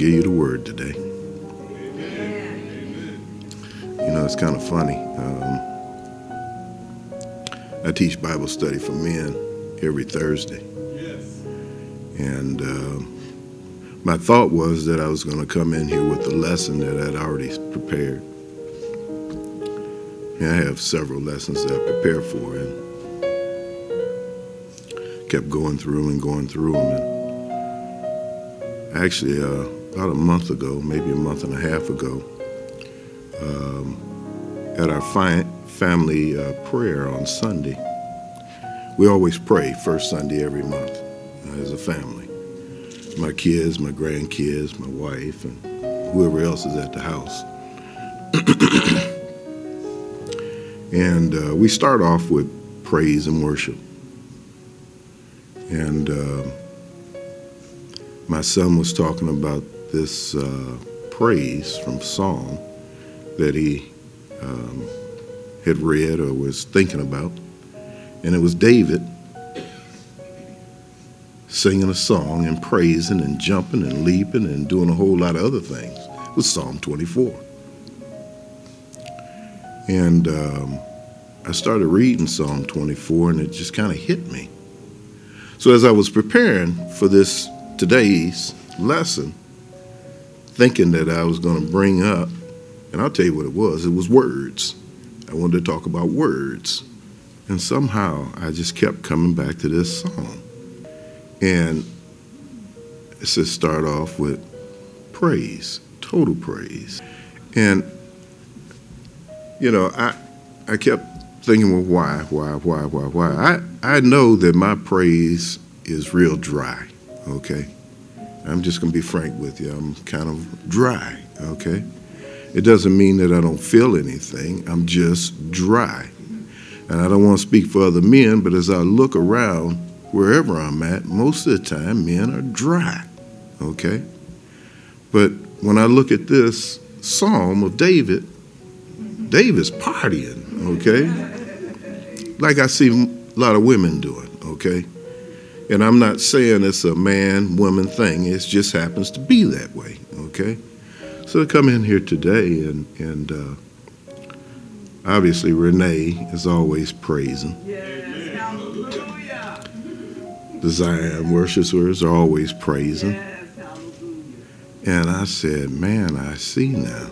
give you the word today. You know, it's kind of funny. Um, I teach Bible study for men every Thursday. And uh, my thought was that I was going to come in here with the lesson that I'd already prepared. And I have several lessons that I prepared for and kept going through them and going through them. And actually, uh, about a month ago, maybe a month and a half ago, um, at our fi- family uh, prayer on Sunday, we always pray first Sunday every month uh, as a family. My kids, my grandkids, my wife, and whoever else is at the house. and uh, we start off with praise and worship. And uh, my son was talking about this uh, praise from Psalm that he um, had read or was thinking about. And it was David singing a song and praising and jumping and leaping and doing a whole lot of other things. It was Psalm 24. And um, I started reading Psalm 24 and it just kind of hit me. So as I was preparing for this today's lesson, thinking that I was going to bring up, and I'll tell you what it was, it was words. I wanted to talk about words. And somehow I just kept coming back to this song. And it says start off with praise, total praise. And you know, I I kept thinking, well, why, why, why, why, why? I, I know that my praise is real dry, okay? I'm just going to be frank with you. I'm kind of dry, okay? It doesn't mean that I don't feel anything. I'm just dry. And I don't want to speak for other men, but as I look around, wherever I'm at, most of the time men are dry, okay? But when I look at this psalm of David, David's partying, okay? Like I see a lot of women doing, okay? And I'm not saying it's a man woman thing, it just happens to be that way, okay? So I come in here today, and, and uh, obviously Renee is always praising. Yes, hallelujah. The Zion worshipers are always praising. Yes, hallelujah. And I said, man, I see now.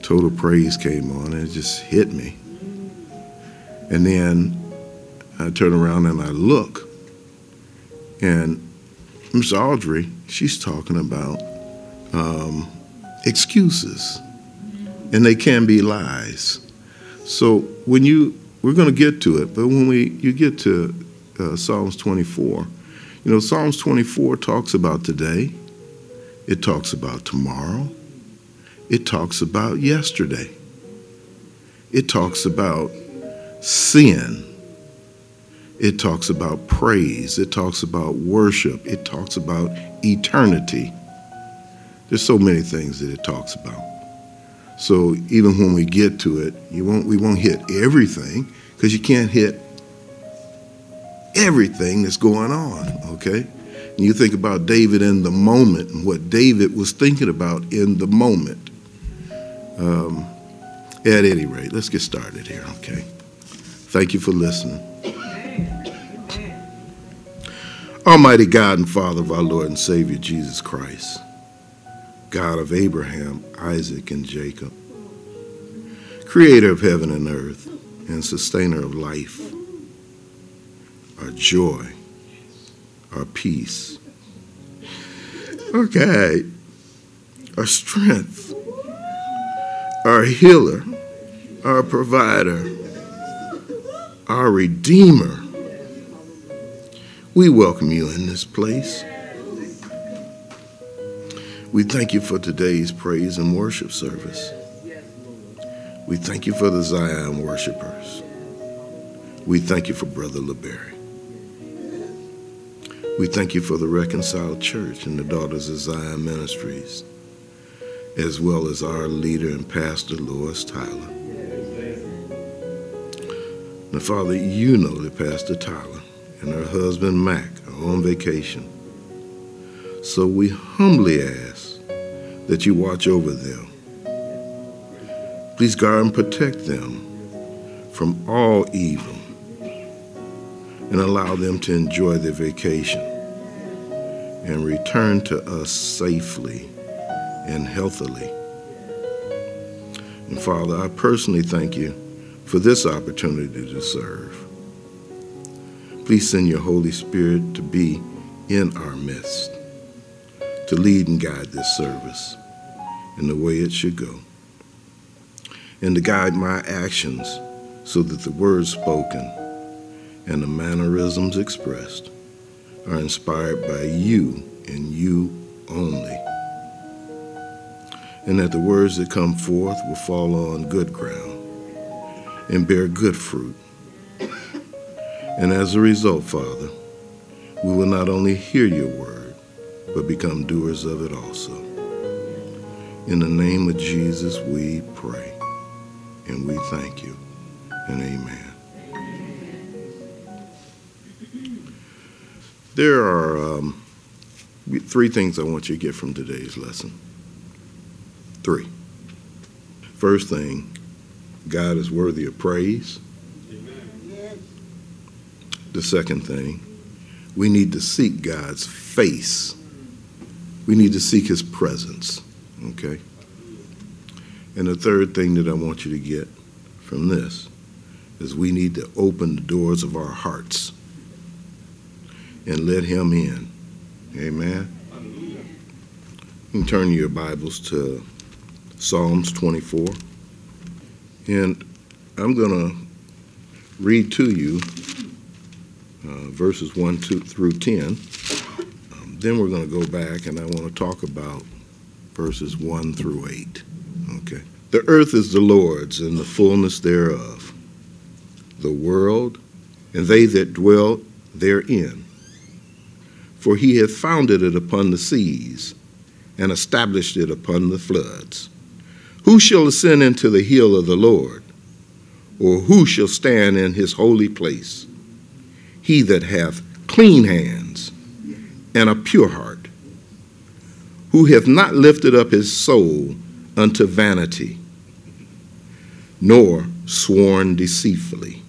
Total praise came on and it just hit me. And then I turn around and I look, and Miss Audrey, she's talking about um, excuses, and they can be lies. So when you, we're going to get to it, but when we you get to uh, Psalms 24, you know Psalms 24 talks about today, it talks about tomorrow, it talks about yesterday, it talks about sin. It talks about praise. It talks about worship. It talks about eternity. There's so many things that it talks about. So even when we get to it, you won't we won't hit everything because you can't hit everything that's going on, okay? And you think about David in the moment and what David was thinking about in the moment. Um, at any rate, let's get started here, okay? Thank you for listening. Almighty God and Father of our Lord and Savior Jesus Christ, God of Abraham, Isaac, and Jacob, creator of heaven and earth, and sustainer of life, our joy, our peace, okay, our strength, our healer, our provider, our redeemer. We welcome you in this place. We thank you for today's praise and worship service. We thank you for the Zion worshipers. We thank you for Brother LeBerry. We thank you for the Reconciled Church and the Daughters of Zion Ministries, as well as our leader and pastor, Lois Tyler. Now, Father, you know that Pastor Tyler and her husband Mac are on vacation. So we humbly ask that you watch over them. Please guard and protect them from all evil and allow them to enjoy their vacation and return to us safely and healthily. And Father, I personally thank you for this opportunity to serve. Please send your Holy Spirit to be in our midst, to lead and guide this service in the way it should go, and to guide my actions so that the words spoken and the mannerisms expressed are inspired by you and you only. And that the words that come forth will fall on good ground and bear good fruit. And as a result, Father, we will not only hear your word, but become doers of it also. In the name of Jesus, we pray and we thank you and amen. There are um, three things I want you to get from today's lesson. Three. First thing, God is worthy of praise. The second thing, we need to seek God's face. We need to seek his presence. Okay? And the third thing that I want you to get from this is we need to open the doors of our hearts and let him in. Amen. You can turn your Bibles to Psalms 24. And I'm going to read to you uh, verses 1 two, through 10. Um, then we're going to go back and I want to talk about verses 1 through 8. Okay. The earth is the Lord's and the fullness thereof, the world and they that dwell therein. For he hath founded it upon the seas and established it upon the floods. Who shall ascend into the hill of the Lord? Or who shall stand in his holy place? He that hath clean hands and a pure heart, who hath not lifted up his soul unto vanity, nor sworn deceitfully.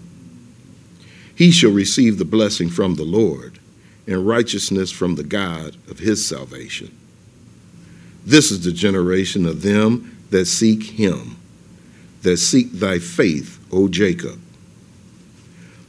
He shall receive the blessing from the Lord and righteousness from the God of his salvation. This is the generation of them that seek him, that seek thy faith, O Jacob.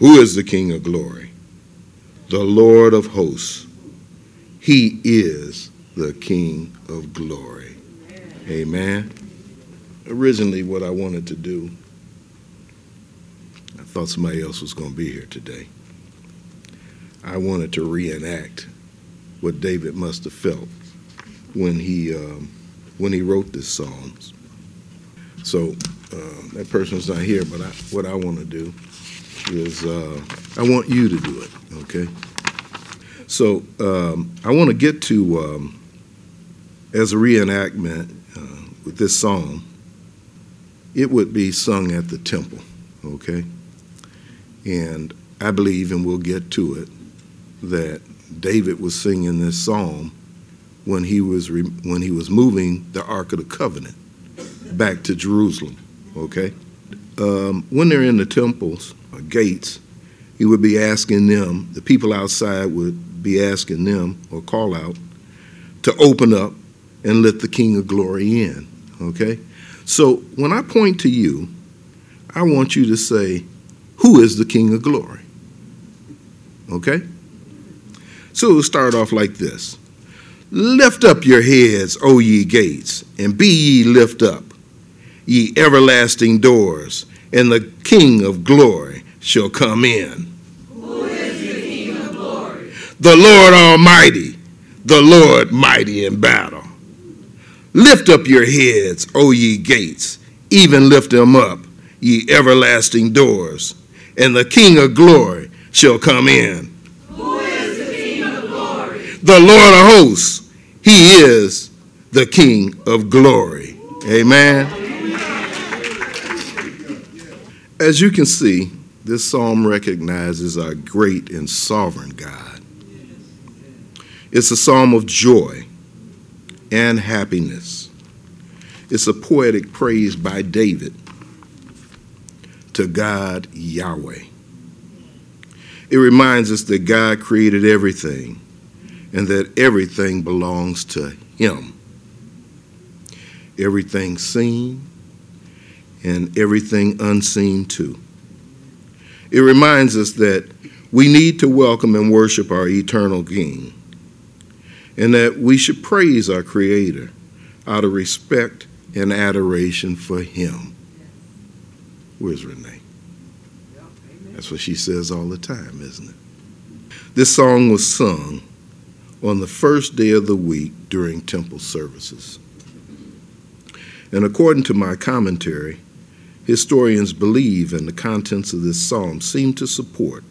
Who is the King of glory? The Lord of hosts. He is the King of glory. Amen. Originally, what I wanted to do, I thought somebody else was going to be here today. I wanted to reenact what David must have felt when he um, when he wrote this Psalms. So uh, that person's not here, but I, what I want to do is uh, I want you to do it, okay? So um, I want to get to, um, as a reenactment uh, with this psalm, it would be sung at the temple, okay? And I believe, and we'll get to it, that David was singing this psalm when he was re- when he was moving the Ark of the Covenant back to Jerusalem. Okay, um, when they're in the temples or gates, he would be asking them. The people outside would be asking them or call out to open up and let the King of Glory in. Okay, so when I point to you, I want you to say, "Who is the King of Glory?" Okay. So we'll start off like this. Lift up your heads, O ye gates, and be ye lift up, ye everlasting doors, and the King of glory shall come in. Who is the King of glory? The Lord Almighty, the Lord mighty in battle. Lift up your heads, O ye gates, even lift them up, ye everlasting doors, and the King of glory shall come in. Who is the King of glory? The Lord of hosts, he is the King of glory. Amen. As you can see, this psalm recognizes our great and sovereign God. It's a psalm of joy and happiness. It's a poetic praise by David to God Yahweh. It reminds us that God created everything and that everything belongs to Him. Everything seen and everything unseen too. It reminds us that we need to welcome and worship our eternal King and that we should praise our Creator out of respect and adoration for Him. Where's Renee? That's what she says all the time, isn't it? This song was sung on the first day of the week during temple services. And according to my commentary, historians believe and the contents of this psalm seem to support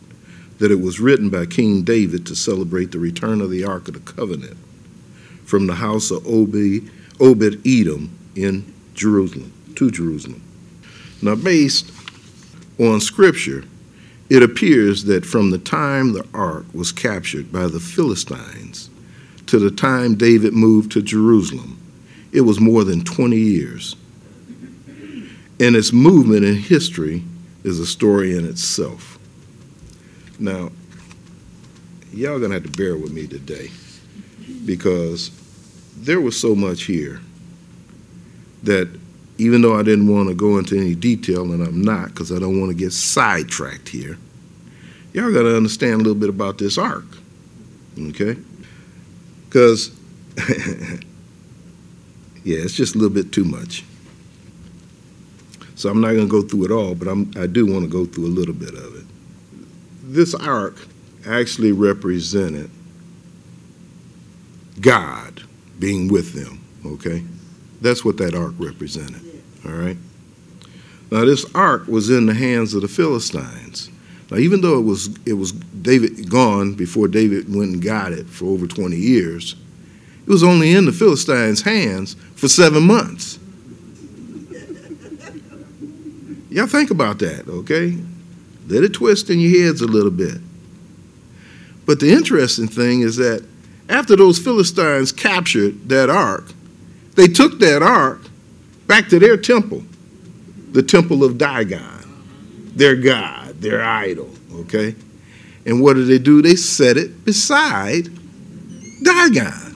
that it was written by King David to celebrate the return of the Ark of the Covenant from the house of Obed Edom in Jerusalem, to Jerusalem. Now, based on scripture, it appears that from the time the ark was captured by the Philistines to the time David moved to Jerusalem, it was more than 20 years. And its movement in history is a story in itself. Now, y'all gonna have to bear with me today because there was so much here that even though I didn't want to go into any detail, and I'm not because I don't want to get sidetracked here, y'all got to understand a little bit about this ark, okay? Because, yeah, it's just a little bit too much. So I'm not going to go through it all, but I'm, I do want to go through a little bit of it. This ark actually represented God being with them, okay? That's what that ark represented, all right? Now, this ark was in the hands of the Philistines. Now, even though it was, it was David gone before David went and got it for over 20 years, it was only in the Philistines' hands for seven months. Y'all think about that, okay? Let it twist in your heads a little bit. But the interesting thing is that after those Philistines captured that ark, they took that ark back to their temple, the temple of Dagon, their god, their idol, okay? And what did they do? They set it beside Dagon.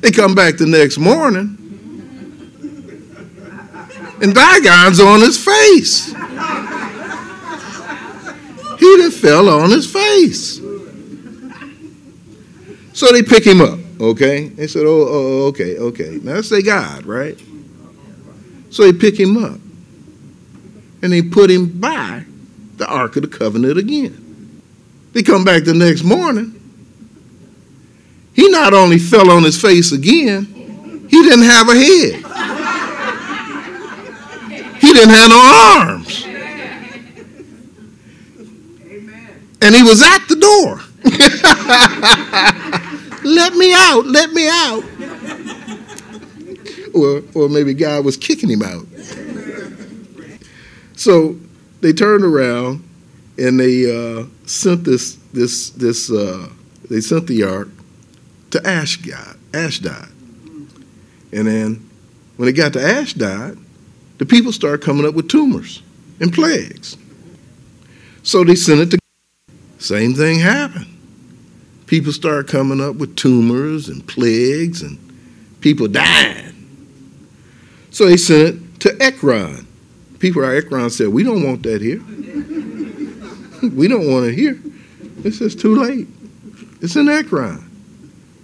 They come back the next morning, and Dagon's on his face. He done fell on his face. So they pick him up, okay? They said, oh, oh, oh okay, okay. Now that's their God, right? So they pick him up. And they put him by the Ark of the Covenant again. They come back the next morning. He not only fell on his face again, he didn't have a head. Didn't have no arms. And he was at the door. let me out, let me out. or, or maybe God was kicking him out. So they turned around and they uh, sent this this this uh, they sent the ark to Ashdod, Ashdod, and then when they got to Ashdod, the people started coming up with tumors and plagues. So they sent it to. Same thing happened people started coming up with tumors and plagues, and people died. So they sent it to Ekron. People at Ekron said, We don't want that here. we don't want it here. This is too late. It's in Ekron.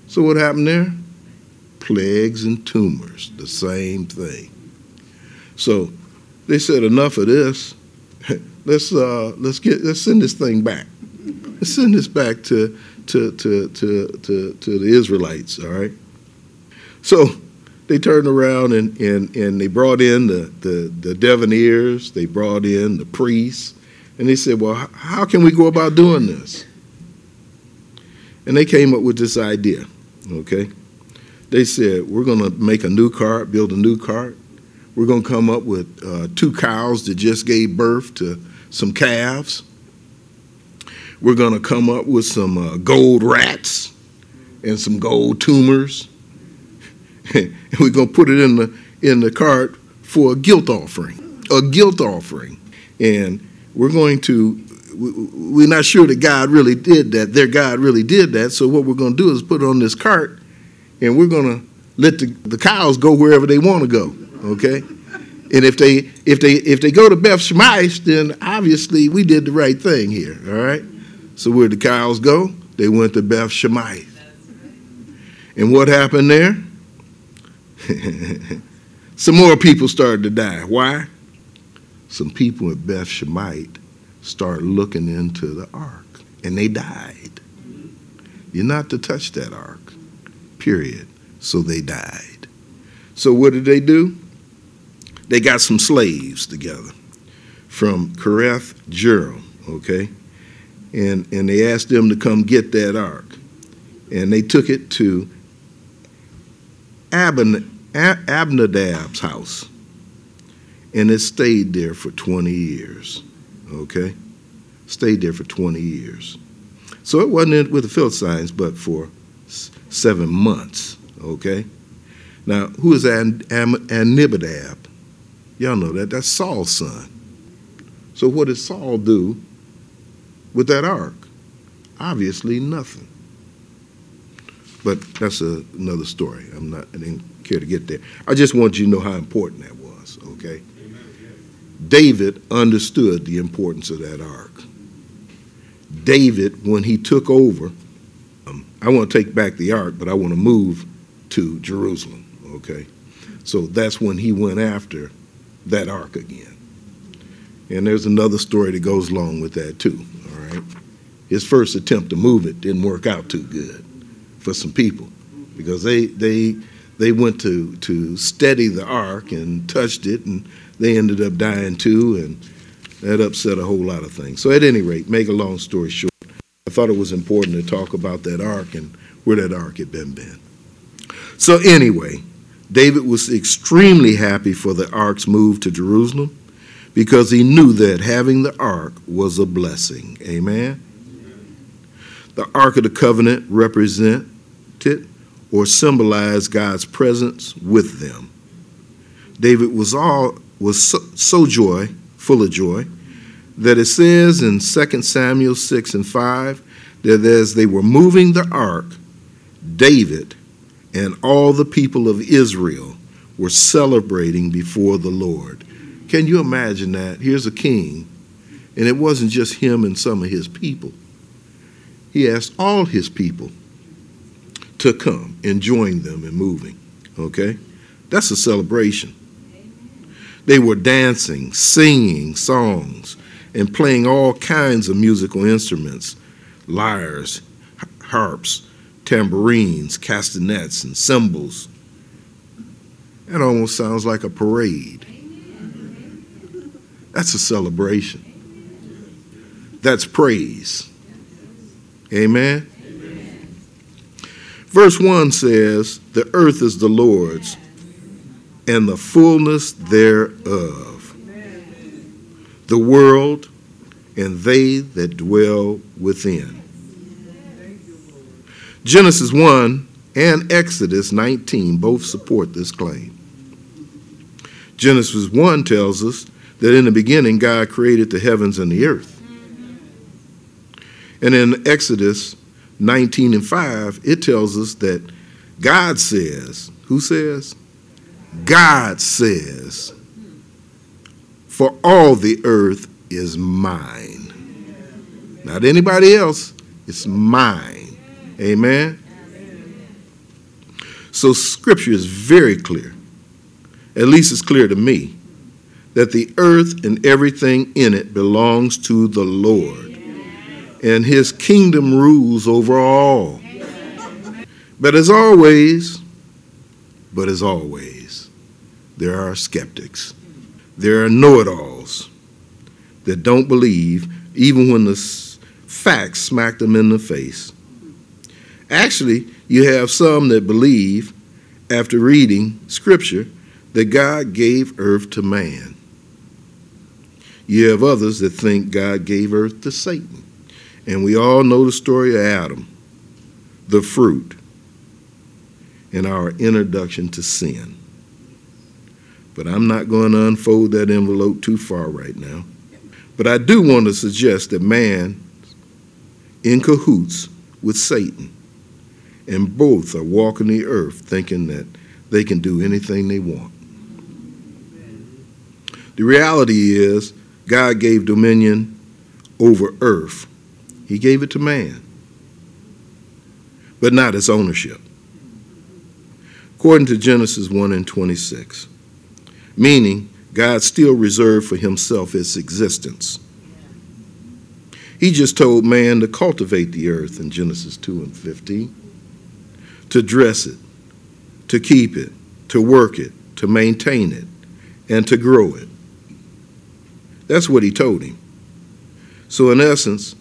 So what happened there? Plagues and tumors, the same thing. So they said, Enough of this. let's uh, let's get let's send this thing back. Let's send this back to to, to, to, to, to the Israelites, all right? So they turned around and, and, and they brought in the, the, the Diviners, they brought in the priests, and they said, Well, how can we go about doing this? And they came up with this idea, okay? They said, We're going to make a new cart, build a new cart. We're going to come up with uh, two cows that just gave birth to some calves. We're going to come up with some uh, gold rats and some gold tumors. and we're going to put it in the in the cart for a guilt offering, a guilt offering. And we're going to we're not sure that God really did that. Their God really did that. So what we're going to do is put it on this cart, and we're going to let the, the cows go wherever they want to go. Okay, and if they if they if they go to Beth Shemesh, then obviously we did the right thing here. All right. So where the cows go? They went to Beth Shemesh. And what happened there? Some more people started to die. Why? Some people at Beth Shemesh started looking into the ark and they died. You're not to touch that ark, period. So they died. So what did they do? They got some slaves together from Kiriath Jearim, okay? And, and they asked them to come get that ark. And they took it to Abinadab's house. And it stayed there for 20 years. Okay? Stayed there for 20 years. So it wasn't with the Philistines, but for seven months. Okay? Now, who is An- An- Anibadab? Y'all know that. That's Saul's son. So what did Saul do with that ark? Obviously, nothing. But that's a, another story. I'm not. I didn't care to get there. I just want you to know how important that was. Okay. David understood the importance of that ark. David, when he took over, um, I want to take back the ark, but I want to move to Jerusalem. Okay. So that's when he went after that ark again. And there's another story that goes along with that too. All right. His first attempt to move it didn't work out too good for some people because they they they went to to steady the ark and touched it and they ended up dying too and that upset a whole lot of things. So at any rate, make a long story short, I thought it was important to talk about that ark and where that ark had been been. So anyway, David was extremely happy for the ark's move to Jerusalem because he knew that having the ark was a blessing. Amen. The Ark of the Covenant represented or symbolized God's presence with them. David was all was so, so joy, full of joy, that it says in 2 Samuel 6 and 5 that as they were moving the ark, David and all the people of Israel were celebrating before the Lord. Can you imagine that? Here's a king, and it wasn't just him and some of his people he asked all his people to come and join them in moving. Okay? That's a celebration. They were dancing, singing songs, and playing all kinds of musical instruments lyres, harps, tambourines, castanets, and cymbals. That almost sounds like a parade. That's a celebration. That's praise. Amen? Verse 1 says, The earth is the Lord's, and the fullness thereof, the world, and they that dwell within. Genesis 1 and Exodus 19 both support this claim. Genesis 1 tells us that in the beginning God created the heavens and the earth. And in Exodus 19 and 5, it tells us that God says, who says? God says, for all the earth is mine. Not anybody else, it's mine. Amen? So scripture is very clear, at least it's clear to me, that the earth and everything in it belongs to the Lord and his kingdom rules over all. But as always, But as always, there are skeptics. There are know it alls that don't believe even when the facts smack them in the face. Actually, you have some that believe, after reading Scripture, that God gave earth to man. You have others that think God gave earth to Satan. And we all know the story of Adam, the fruit, and our introduction to sin. But I'm not going to unfold that envelope too far right now. But I do want to suggest that man in cahoots with Satan, and both are walking the earth thinking that they can do anything they want. The reality is, God gave dominion over earth, He gave it to man, but not its ownership. According to Genesis 1 and 26, meaning God still reserved for Himself its existence. He just told man to cultivate the earth in Genesis 2 and 15, to dress it, to keep it, to work it, to maintain it, and to grow it. That's what he told him. So, in essence,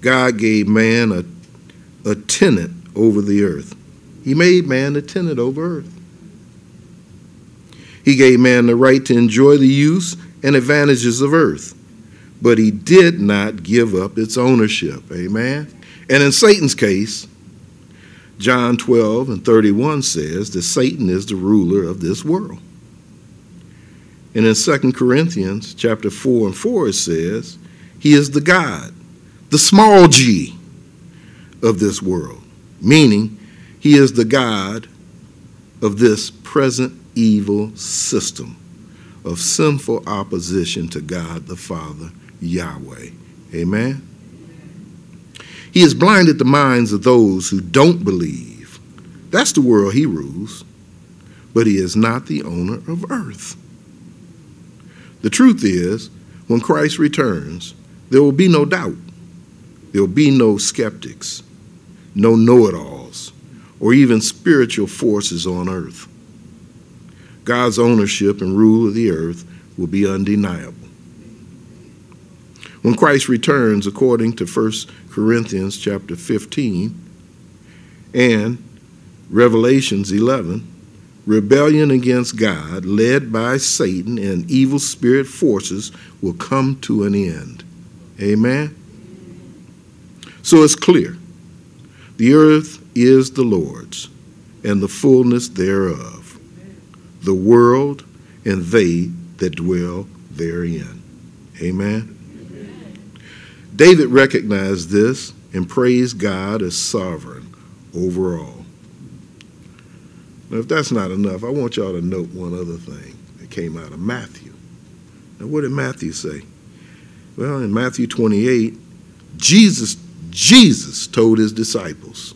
God gave man a, a tenant over the earth. He made man a tenant over earth. He gave man the right to enjoy the use and advantages of earth but he did not give up its ownership. Amen. And in Satan's case, John 12 and 31 says that Satan is the ruler of this world. And in 2 Corinthians chapter 4 and 4 it says, he is the God, the small g of this world, meaning he is the God of this present evil system of sinful opposition to God the Father Yahweh. Amen. He has blinded the minds of those who don't believe. That's the world he rules, but he is not the owner of earth. The truth is, when Christ returns, there will be no doubt. There will be no skeptics, no know it alls, or even spiritual forces on earth. God's ownership and rule of the earth will be undeniable. When Christ returns, according to 1 Corinthians chapter 15 and Revelations 11, rebellion against God, led by Satan and evil spirit forces, will come to an end. Amen? So it's clear the earth is the Lord's, and the fullness thereof, the world and they that dwell therein. Amen? David recognized this and praised God as sovereign over all. Now, if that's not enough, I want y'all to note one other thing that came out of Matthew. Now, what did Matthew say? Well, in Matthew 28, Jesus, Jesus told his disciples,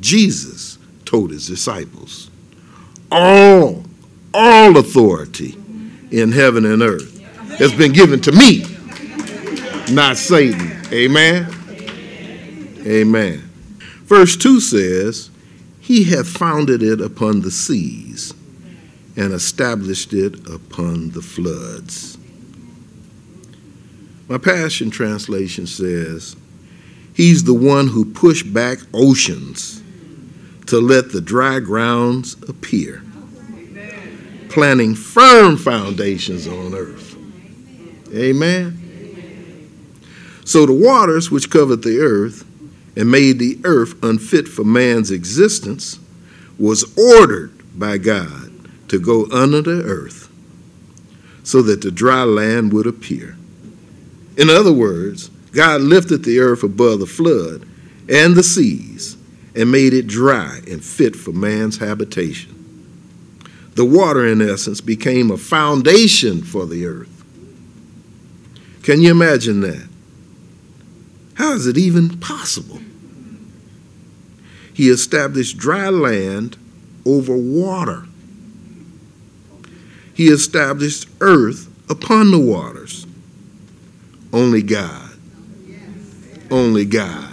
Jesus told his disciples, all, all authority in heaven and earth has been given to me not Satan. Amen? Amen. Verse 2 says, He hath founded it upon the seas and established it upon the floods. My Passion Translation says, He's the one who pushed back oceans to let the dry grounds appear, planting firm foundations on earth. Amen. So the waters which covered the earth and made the earth unfit for man's existence was ordered by God to go under the earth so that the dry land would appear. In other words, God lifted the earth above the flood and the seas and made it dry and fit for man's habitation. The water, in essence, became a foundation for the earth. Can you imagine that? How is it even possible? He established dry land over water. He established earth upon the waters. Only God. Only God.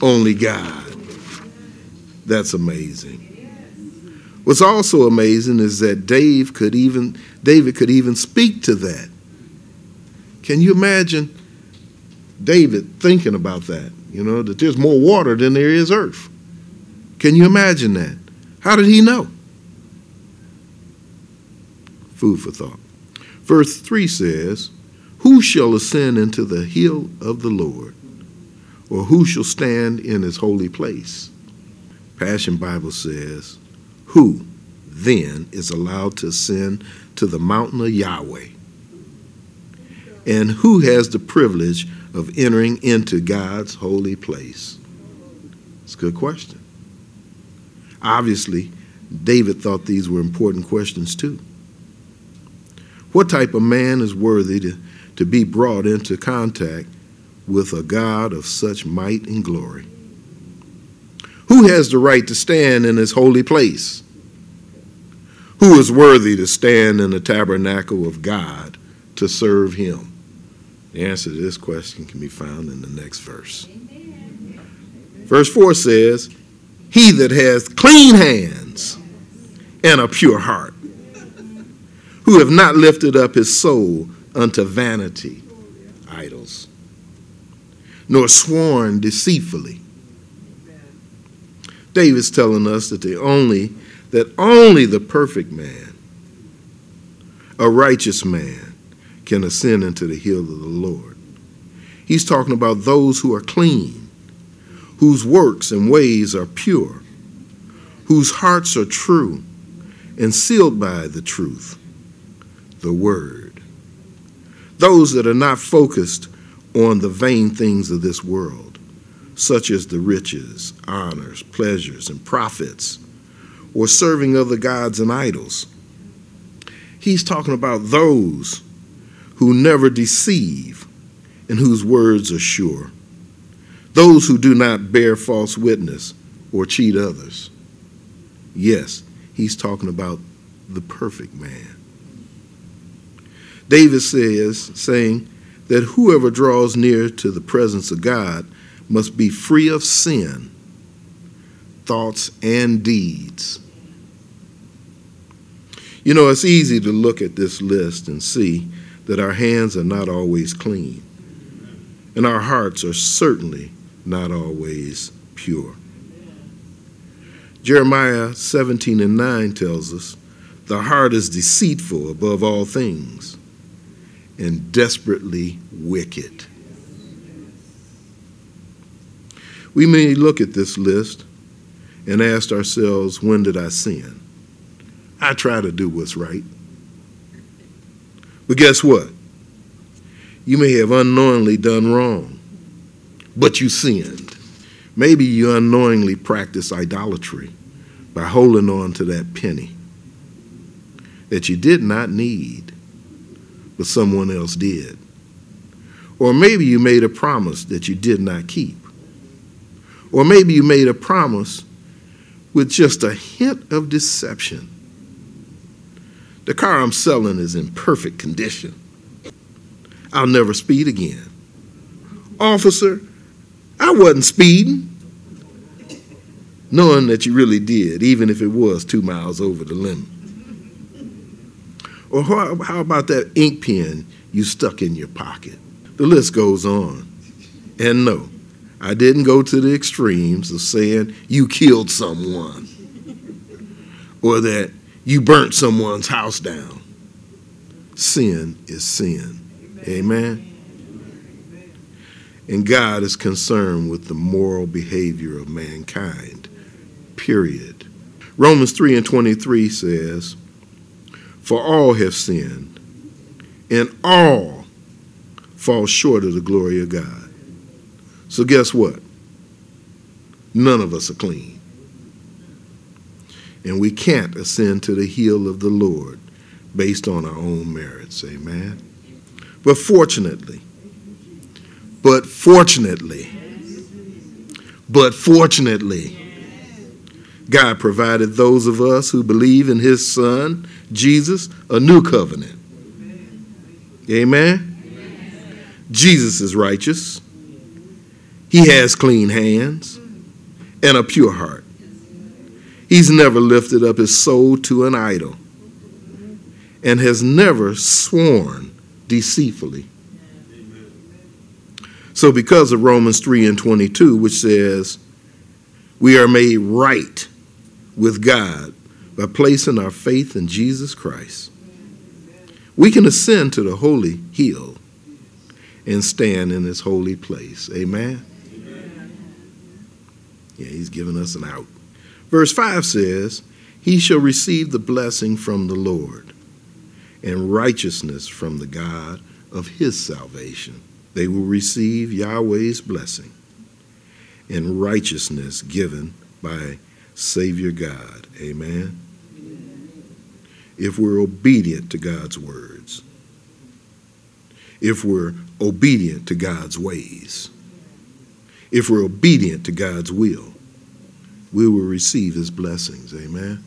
Only God. That's amazing. What's also amazing is that Dave could even David could even speak to that. Can you imagine David thinking about that? You know, that there's more water than there is earth. Can you imagine that? How did he know? Food for thought. Verse 3 says, Who shall ascend into the hill of the Lord? Or who shall stand in his holy place? Passion Bible says, Who then is allowed to ascend to the mountain of Yahweh? And who has the privilege of entering into God's holy place? It's a good question. Obviously, David thought these were important questions too. What type of man is worthy to, to be brought into contact with a God of such might and glory? Who has the right to stand in his holy place? Who is worthy to stand in the tabernacle of God to serve him? The answer to this question can be found in the next verse. Verse 4 says, He that has clean hands and a pure heart, who have not lifted up his soul unto vanity, idols, nor sworn deceitfully. David's telling us that the only that only the perfect man, a righteous man, can ascend into the hill of the Lord. He's talking about those who are clean, whose works and ways are pure, whose hearts are true and sealed by the truth, the Word. Those that are not focused on the vain things of this world, such as the riches, honors, pleasures, and profits or serving other gods and idols. He's talking about those who never deceive and whose words are sure, those who do not bear false witness or cheat others. Yes, he's talking about the perfect man. David says, saying that whoever draws near to the presence of God must be free of sin thoughts, and deeds. You know, it's easy to look at this list and see that our hands are not always clean, and our hearts are certainly not always pure. Jeremiah 17 and 9 tells us the heart is deceitful above all things and desperately wicked. We may look at this list and ask ourselves, when did I sin? I try to do what's right. But guess what? You may have unknowingly done wrong, but you sinned. Maybe you unknowingly practiced idolatry by holding on to that penny that you did not need, but someone else did. Or maybe you made a promise that you did not keep. Or maybe you made a promise with just a hint of deception. The car I'm selling is in perfect condition. I'll never speed again. Officer, I wasn't speeding. Knowing that you really did, even if it was two miles over the limit. Or how, how about that ink pen you stuck in your pocket? The list goes on. And no, I didn't go to the extremes of saying you killed someone or that you burnt someone's house down. Sin is sin. Amen. And God is concerned with the moral behavior of mankind. Period. Romans 3 and 23 says, For all have sinned, and all fall short of the glory of God. So, guess what? None of us are clean. And we can't ascend to the hill of the Lord based on our own merits. Amen. But fortunately, but fortunately, but fortunately, God provided those of us who believe in His Son, Jesus, a new covenant. Amen? Jesus is righteous. He has clean hands and a pure heart. He's never lifted up his soul to an idol and has never sworn deceitfully. So, because of Romans 3 and 22, which says, We are made right with God by placing our faith in Jesus Christ, we can ascend to the holy hill and stand in his holy place. Amen? Yeah, he's given us an out. Verse 5 says, He shall receive the blessing from the Lord and righteousness from the God of his salvation. They will receive Yahweh's blessing and righteousness given by Savior God. Amen. If we're obedient to God's words, if we're obedient to God's ways, if we're obedient to God's will, we will receive his blessings. Amen.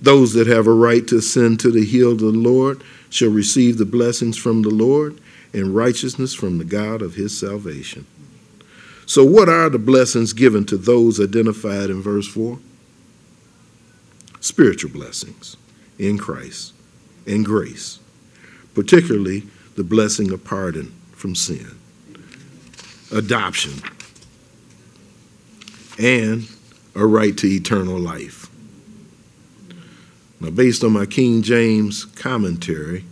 Those that have a right to ascend to the hill of the Lord shall receive the blessings from the Lord and righteousness from the God of his salvation. So, what are the blessings given to those identified in verse 4? Spiritual blessings in Christ and grace, particularly the blessing of pardon from sin, adoption, and a right to eternal life. Now, based on my King James commentary,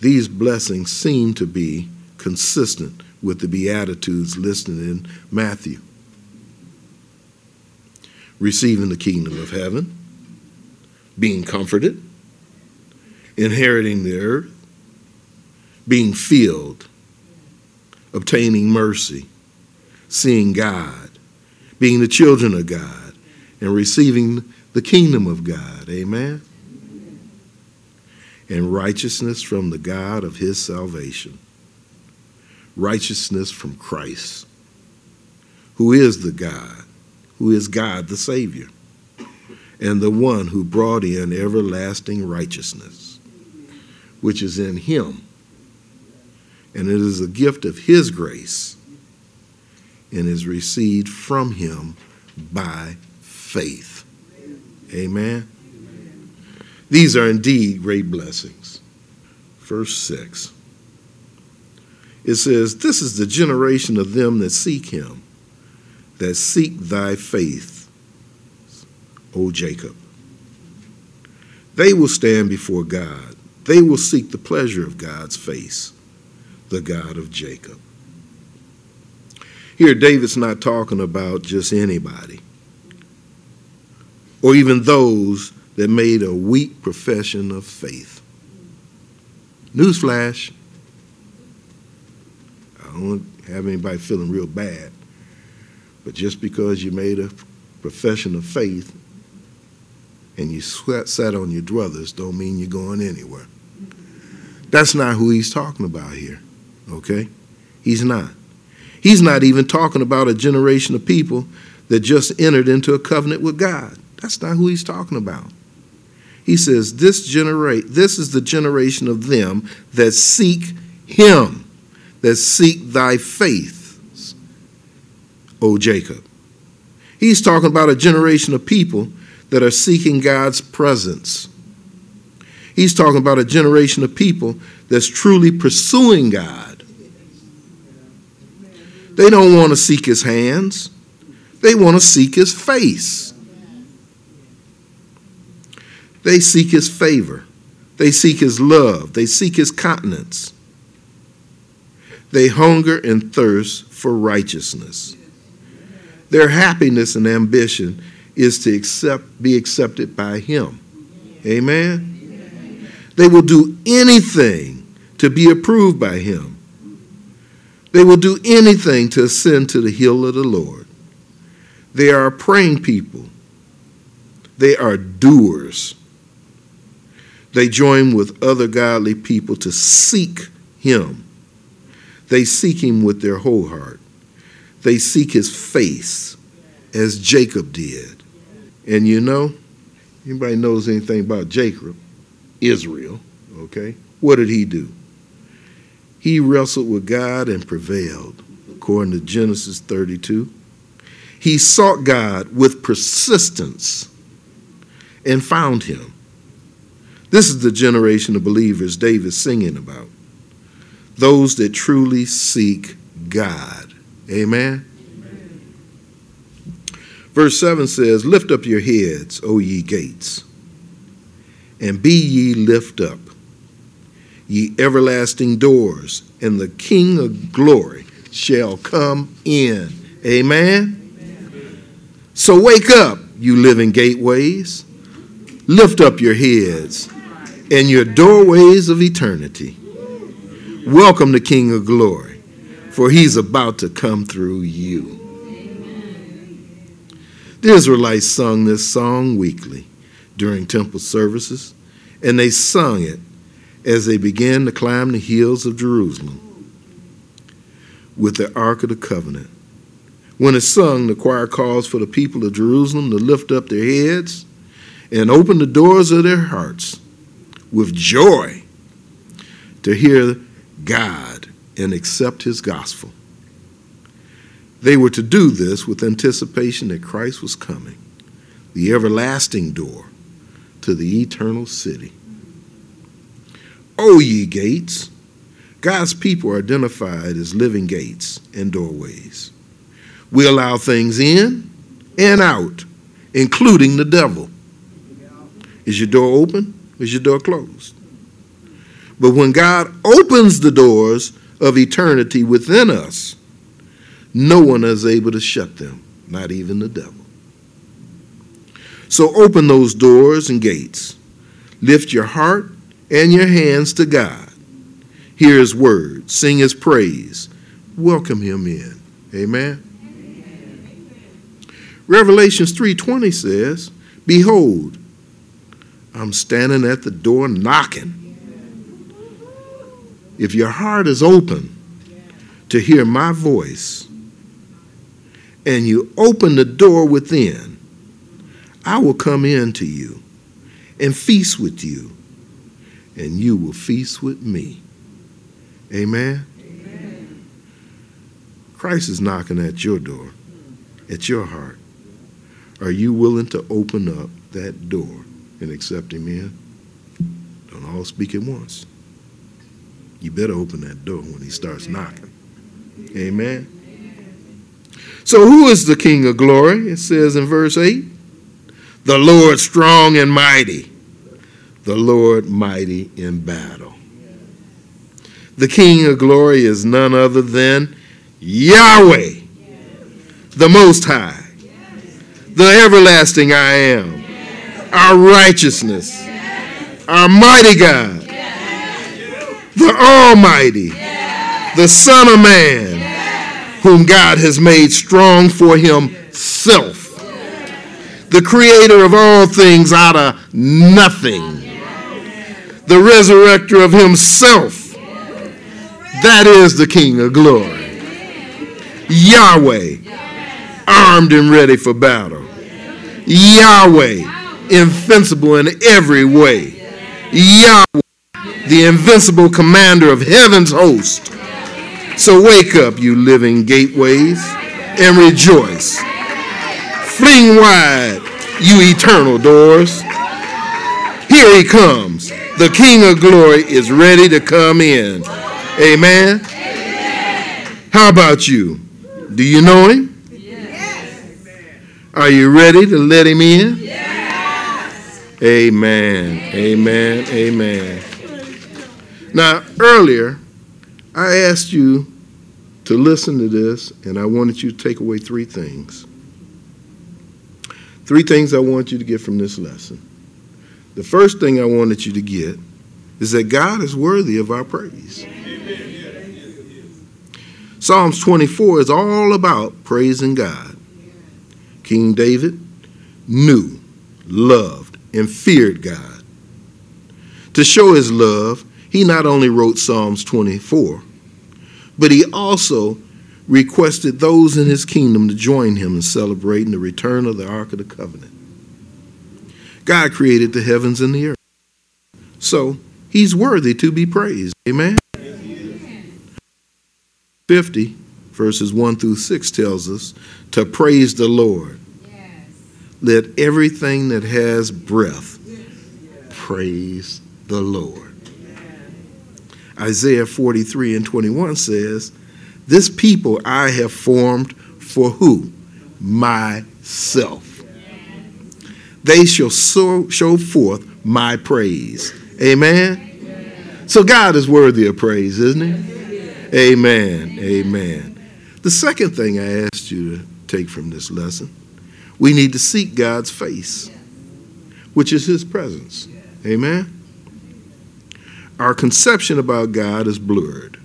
these blessings seem to be consistent with the Beatitudes listed in Matthew receiving the kingdom of heaven, being comforted, inheriting the earth, being filled, obtaining mercy, seeing God, being the children of God, and receiving the kingdom of God. Amen and righteousness from the God of his salvation. Righteousness from Christ, who is the God, who is God the Savior, and the one who brought in everlasting righteousness, which is in him. And it is a gift of his grace and is received from him by faith. Amen. These are indeed great blessings. Verse 6. It says, This is the generation of them that seek him, that seek thy faith, O Jacob. They will stand before God. They will seek the pleasure of God's face, the God of Jacob. Here, David's not talking about just anybody, or even those that made a weak profession of faith. Newsflash. I don't have anybody feeling real bad. But just because you made a profession of faith and you sat on your druthers don't mean you're going anywhere. That's not who he's talking about here, okay? He's not. He's not even talking about a generation of people that just entered into a covenant with God. That's not who he's talking about. He says, This this is the generation of them that seek him, that seek thy faith, O Jacob. He's talking about a generation of people that are seeking God's presence. He's talking about a generation of people that's truly pursuing God. They don't want to seek his hands, they want to seek his face. They seek his favor. They seek his love. They seek his countenance. They hunger and thirst for righteousness. Their happiness and ambition is to accept, be accepted by him. Amen? They will do anything to be approved by him. They will do anything to ascend to the hill of the Lord. They are a praying people. They are doers. They join with other godly people to seek him. They seek him with their whole heart. They seek his face as Jacob did. And you know, anybody knows anything about Jacob, Israel, okay? What did he do? He wrestled with God and prevailed, according to Genesis 32. He sought God with persistence and found him. This is the generation of believers David's singing about. Those that truly seek God. Amen. Amen. Verse 7 says, Lift up your heads, O ye gates, and be ye lift up, ye everlasting doors, and the King of glory shall come in. Amen. Amen. So wake up, you living gateways. Lift up your heads and your doorways of eternity. Welcome the King of glory, for he's about to come through you. The Israelites sung this song weekly during temple services, and they sung it as they began to climb the hills of Jerusalem with the Ark of the Covenant. When it's sung, the choir calls for the people of Jerusalem to lift up their heads and open the doors of their hearts with joy to hear God and accept his gospel. They were to do this with anticipation that Christ was coming, the everlasting door to the eternal city. O ye gates, God's people are identified as living gates and doorways. We allow things in and out, including the devil. Is your door open? Is your door closed? But when God opens the doors of eternity within us, no one is able to shut them, not even the devil. So open those doors and gates. Lift your heart and your hands to God. Hear his word, sing his praise, welcome him in. Amen. Revelations 3:20 says, "Behold, I'm standing at the door knocking. If your heart is open to hear my voice and you open the door within, I will come in to you and feast with you, and you will feast with me. Amen? Amen. Christ is knocking at your door, at your heart. Are you willing to open up that door? and accept him in. Don't all speak at once. You better open that door when he starts knocking. Amen. So, who is the King of glory? It says in verse 8 The Lord strong and mighty, the Lord mighty in battle. The King of glory is none other than Yahweh, the Most High, the everlasting I am our righteousness, our mighty God, the Almighty, the Son of Man, whom God has made strong for himself, the creator of all things out of nothing, the resurrector of himself. That is the King of glory. Yahweh, armed and ready for battle. Yahweh, invincible in every way. Yahweh, the invincible commander of heaven's host. So wake up, you living gateways, and rejoice. Fling wide, you eternal doors. Here he comes. The King of glory is ready to come in. Amen. How about you? Do you know him? Yes. Are you ready to let him in? Yes. Amen. Amen. Amen. Now, earlier, I asked you to listen to this, and I wanted you to take away three things. Three things I want you to get from this lesson. The first thing I wanted you to get is that God is worthy of our praise. Psalms 24 is all about praising God. King David knew, loved, and feared God. To show his love, he not only wrote Psalms 24, but he also requested those in his kingdom to join him in celebrating the return of the Ark of the Covenant. God created the heavens and the earth. So he's worthy to be praised. Amen. 50, verses 1 through 6 tells us to praise the Lord. Yes. Let everything that has breath praise the Lord. Isaiah 43 and 21 says, This people I have formed for who? Myself. They shall so, show forth my praise. Amen. So God is worthy of praise, isn't he? Amen. Amen. The second thing I asked you to take from this lesson, we need to seek God's face, which is his presence. Amen. Our conception about God is blurred.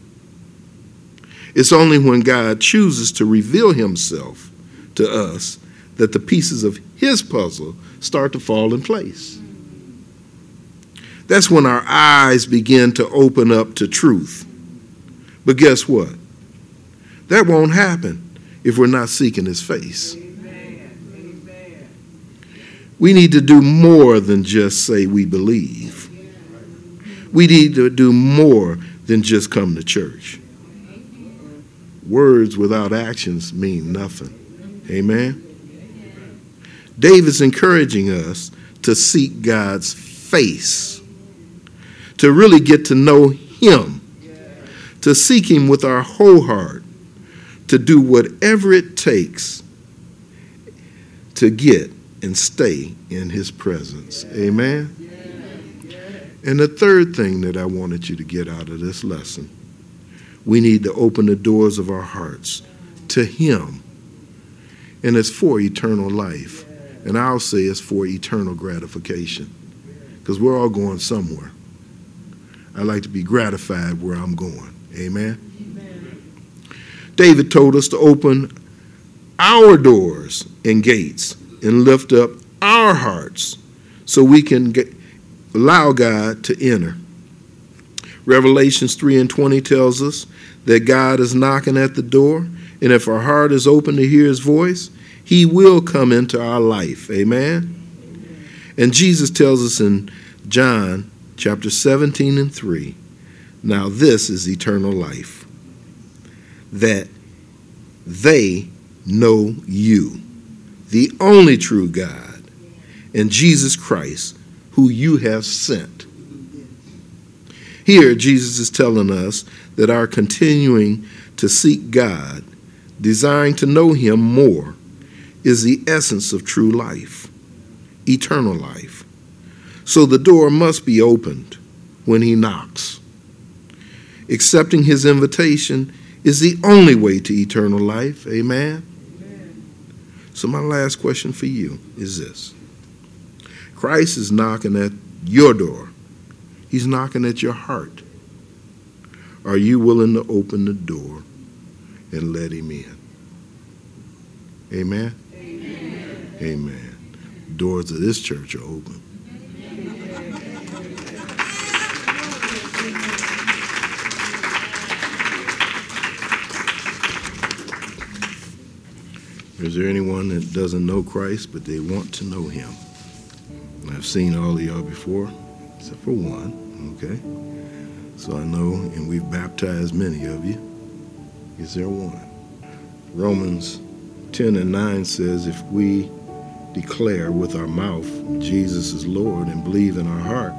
It's only when God chooses to reveal himself to us that the pieces of his puzzle start to fall in place. That's when our eyes begin to open up to truth. But guess what? That won't happen if we're not seeking his face. We need to do more than just say we believe. We need to do more than just come to church. Words without actions mean nothing. Amen? David's encouraging us to seek God's face, to really get to know Him, to seek Him with our whole heart, to do whatever it takes to get and stay in His presence. Amen? And the third thing that I wanted you to get out of this lesson we need to open the doors of our hearts to Him. And it's for eternal life. And I'll say it's for eternal gratification because we're all going somewhere. I like to be gratified where I'm going. Amen? Amen? David told us to open our doors and gates and lift up our hearts so we can get, allow God to enter. Revelations 3 and 20 tells us that God is knocking at the door, and if our heart is open to hear his voice, he will come into our life. Amen? And Jesus tells us in John chapter 17 and 3 now this is eternal life, that they know you, the only true God, and Jesus Christ, who you have sent. Here, Jesus is telling us that our continuing to seek God, desiring to know Him more, is the essence of true life, eternal life. So the door must be opened when he knocks. Accepting his invitation is the only way to eternal life. Amen? Amen? So, my last question for you is this Christ is knocking at your door, he's knocking at your heart. Are you willing to open the door and let him in? Amen? Amen. Doors of this church are open. Is there anyone that doesn't know Christ but they want to know him? I've seen all of y'all before, except for one, okay? So I know, and we've baptized many of you. Is there one? Romans 10 and 9 says, if we declare with our mouth Jesus is Lord and believe in our heart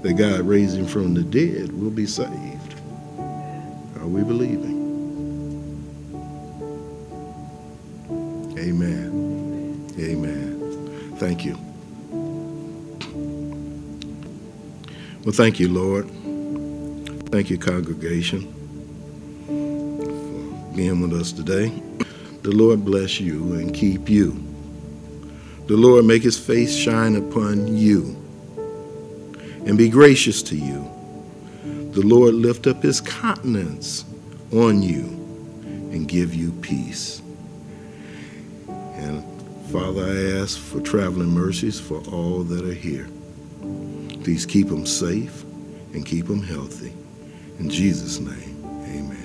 that God raised him from the dead, we'll be saved. Are we believing? Amen. Amen. Thank you. Well, thank you, Lord. Thank you, congregation, for being with us today. The Lord bless you and keep you. The Lord make his face shine upon you and be gracious to you. The Lord lift up his countenance on you and give you peace. And Father, I ask for traveling mercies for all that are here. Please keep them safe and keep them healthy. In Jesus' name, amen.